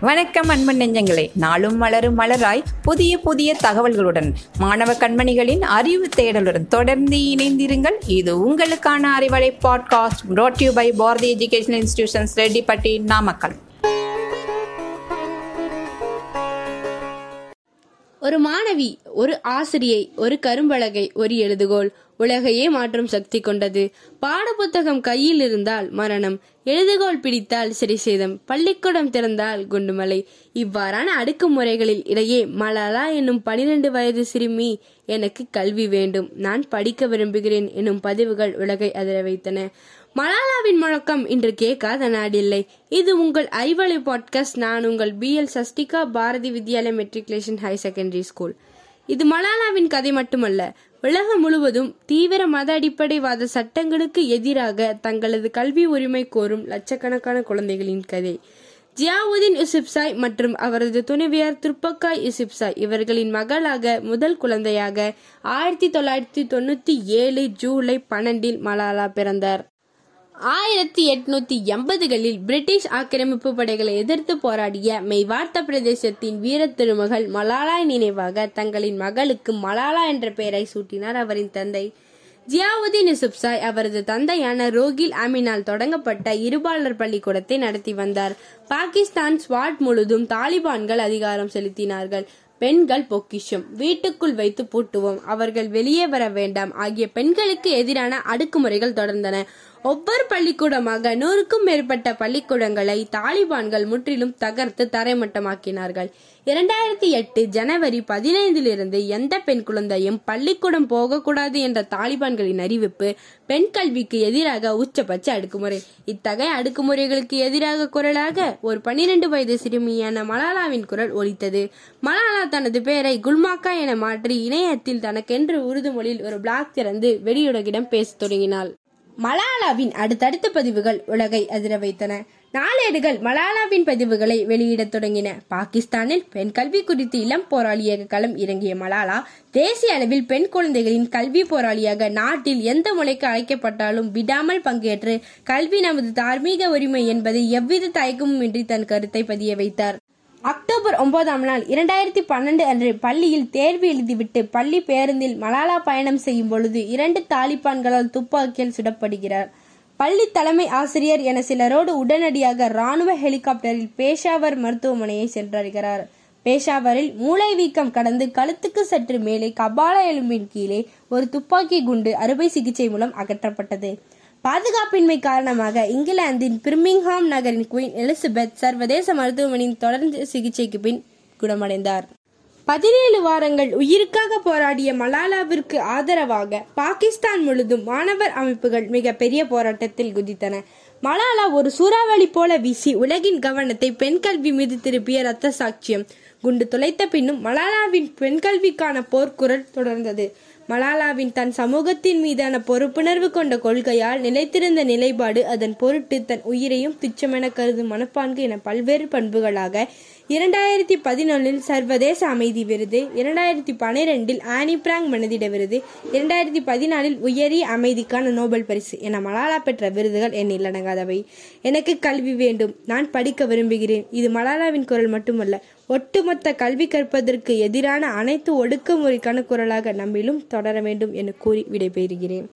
வணக்கம் அன்பன் நெஞ்சங்களே. நாளும் மலரும் மலராய் புதிய புதிய தகவல்களுடன் மாணவ கண்மணிகளின் அறிவு தேடலுடன் தொடர்ந்து இணைந்திருங்கள். இது உங்களுக்கான Arivalai podcast brought you by Bharathi education institutions Rettipatti Namakkal ஒரு மாணவி ஒரு ஆசிரியை ஒரு கரும்பலகை ஒரு எழுதுகோல் உலகையே மாற்றும் சக்தி கொண்டது. பாடப்புத்தகம் கையில் இருந்தால் மரணம். எழுதுகோல் பிடித்தால் சிறைசேதம். பள்ளிக்கூடம் திறந்தால் குண்டுமலை. இவ்வாறான அடுக்குமுறைகளில் இடையே மலாலா என்னும் பனிரெண்டு வயது சிறுமி எனக்கு கல்வி வேண்டும். நான் படிக்க விரும்புகிறேன் என்னும் பதிவுகள் உலகை அதிர வைத்தன. மலாலாவின் முழக்கம் இன்று கேட்காத நாடில்லை. இது உங்கள் ஐவலை பாட்காஸ்ட். நான் உங்கள் B L Sastika Bharathi Vidyalaya matriculation high secondary school இது மலாலாவின் கதை மட்டுமல்ல. உலகம் முழுவதும் தீவிர மத அடிப்படைவாத சட்டங்களுக்கு எதிராக தங்களது கல்வி உரிமை கோரும் லட்சக்கணக்கான குழந்தைகளின் கதை. ஜியாவுதீன் யூசுப்சாய் மற்றும் அவரது துணைவியார் துர்பக்காய் யூசுப்சாய் இவர்களின் மகளாக முதல் குழந்தையாக ஆயிரத்தி தொள்ளாயிரத்தி தொண்ணூத்தி ஏழு ஜூலை பன்னெண்டில் மலாலா பிறந்தார். ஆயிரத்தி எட்நூத்தி எண்பதுகளில் பிரிட்டிஷ் ஆக்கிரமிப்பு படைகளை எதிர்த்து போராடிய மெய்வார்த்த பிரதேசத்தின் வீர திருமகள் மலாலா நினைவாக தங்களின் மகளுக்கு மலாலா என்ற பெயரை சூட்டினார் அவரின் தந்தை. ஜியாவுதீன் யூசுப்சாய் அவரது தந்தையான ரோகில் அமினால் தொடங்கப்பட்ட இருபாலர் பள்ளிக்கூடத்தை நடத்தி வந்தார். பாகிஸ்தான் ஸ்வாட் முழுதும் தாலிபான்கள் அதிகாரம் செலுத்தினார்கள். பெண்கள் பொக்கிஷம் வீட்டுக்குள் வைத்து பூட்டுவோம் அவர்கள் வெளியே வர வேண்டாம் ஆகிய பெண்களுக்கு எதிரான அடுக்குமுறைகள் தொடர்ந்தன. ஒவ்வொரு பள்ளிக்கூடமாக நூறுக்கும் மேற்பட்ட பள்ளிக்கூடங்களை தாலிபான்கள் முற்றிலும் தகர்த்து தரைமட்டமாக்கினார்கள். இரண்டாயிரத்தி எட்டு ஜனவரி பதினைந்திலிருந்து எந்த பெண் குழந்தையும் பள்ளிக்கூடம் போகக்கூடாது என்ற தாலிபான்களின் அறிவிப்பு பெண் கல்விக்கு எதிராக உச்சபட்ச அடுக்குமுறை. இத்தகைய அடுக்குமுறைகளுக்கு எதிராக குரலாக ஒரு பனிரெண்டு வயது சிறுமியான மலாலாவின் குரல் ஒலித்தது. மலாலா தனது பெயரை குல்மாக்கா என மாற்றி இணையத்தில் தனக்கென்று உருது மொழியில் ஒரு பிளாக் திறந்து வெளியுலகிடம் பேசத் தொடங்கினாள். மலாலாவின் அடுத்தடுத்த பதிவுகள் உலகை அதிர வைத்தன. நாளேடுகள் மலாலாவின் பதிவுகளை வெளியிடத் தொடங்கின. பாகிஸ்தானில் பெண் கல்வி குறித்து இளம் போராளியாக களம் இறங்கிய மலாலா தேசிய அளவில் பெண் குழந்தைகளின் கல்வி போராளியாக நாட்டில் எந்த முறைக்கு அழைக்கப்பட்டாலும் விடாமல் பங்கேற்று கல்வி நமது தார்மீக உரிமை என்பதை எவ்வித தயக்கமும் இன்றி தன் கருத்தை பதிய வைத்தார். அக்டோபர் ஒன்பதாம் நாள் இரண்டாயிரத்தி பன்னெண்டு அன்று பள்ளியில் தேர்வு எழுதிவிட்டு பள்ளி பேருந்தில் மலாலா பயணம் செய்யும் பொழுது இரண்டு தாலிபான்களால் துப்பாக்கியால் சுடப்படுகிறார். பள்ளி தலைமை ஆசிரியர் என சிலரோடு உடனடியாக ராணுவ ஹெலிகாப்டரில் பேஷாவர் மருத்துவமனையை சென்றடைகிறார் பேஷாவரில் மூளை வீக்கம் கடந்து கழுத்துக்கு சற்று மேலே கபால எலும்பின் கீழே ஒரு துப்பாக்கி குண்டு அறுவை சிகிச்சை மூலம் அகற்றப்பட்டது. பாதுகாப்பின்மை காரணமாக இங்கிலாந்தின் பிர்மிங்ஹாம் நகரின் குயின் எலிசபெத் சர்வதேச மருத்துவமனையின் தொடர்ந்து சிகிச்சைக்கு பின் குணமடைந்தார். பதினேழு வாரங்கள் உயிருக்காக போராடிய மலாலாவிற்கு ஆதரவாக பாகிஸ்தான் முழுதும் மாணவர் அமைப்புகள் மிக பெரிய போராட்டத்தில் குதித்தன. மலாலா ஒரு சூறாவளி போல வீசி உலகின் கவனத்தை பெண் கல்வி மீது திருப்பிய ரத்த சாட்சியம். குண்டு துளைத்த பின்னும் மலாலாவின் பெண்கல்விக்கான போர்க்குரல் தொடர்ந்தது. மலாலாவின் தன் சமூகத்தின் மீதான பொறுப்புணர்வு கொண்ட கொள்கையால் நிலைத்திருந்த நிலைப்பாடு அதன் பொருட்டு தன் உயிரையும் துச்சமென கருதும் மனப்பான்கு என பல்வேறு பண்புகளாக இரண்டாயிரத்தி பதினொன்றில் சர்வதேச அமைதி விருது இரண்டாயிரத்தி பனிரெண்டில் ஆனி பிராங் மனதிட விருது இரண்டாயிரத்தி பதினாலில் உயரிய அமைதிக்கான நோபல் பரிசு என மலாலா பெற்ற விருதுகள் எண்ணில் அடங்காதவை. எனக்கு கல்வி வேண்டும். நான் படிக்க விரும்புகிறேன். இது மலாலாவின் குரல் மட்டுமல்ல ஒட்டுமொத்த கல்வி கற்பதற்கு எதிரான அனைத்து ஒடுக்குமுறைக்கான குரலாக நம்மிலும் தொடர வேண்டும் என கூறி விடைபெறுகிறேன்.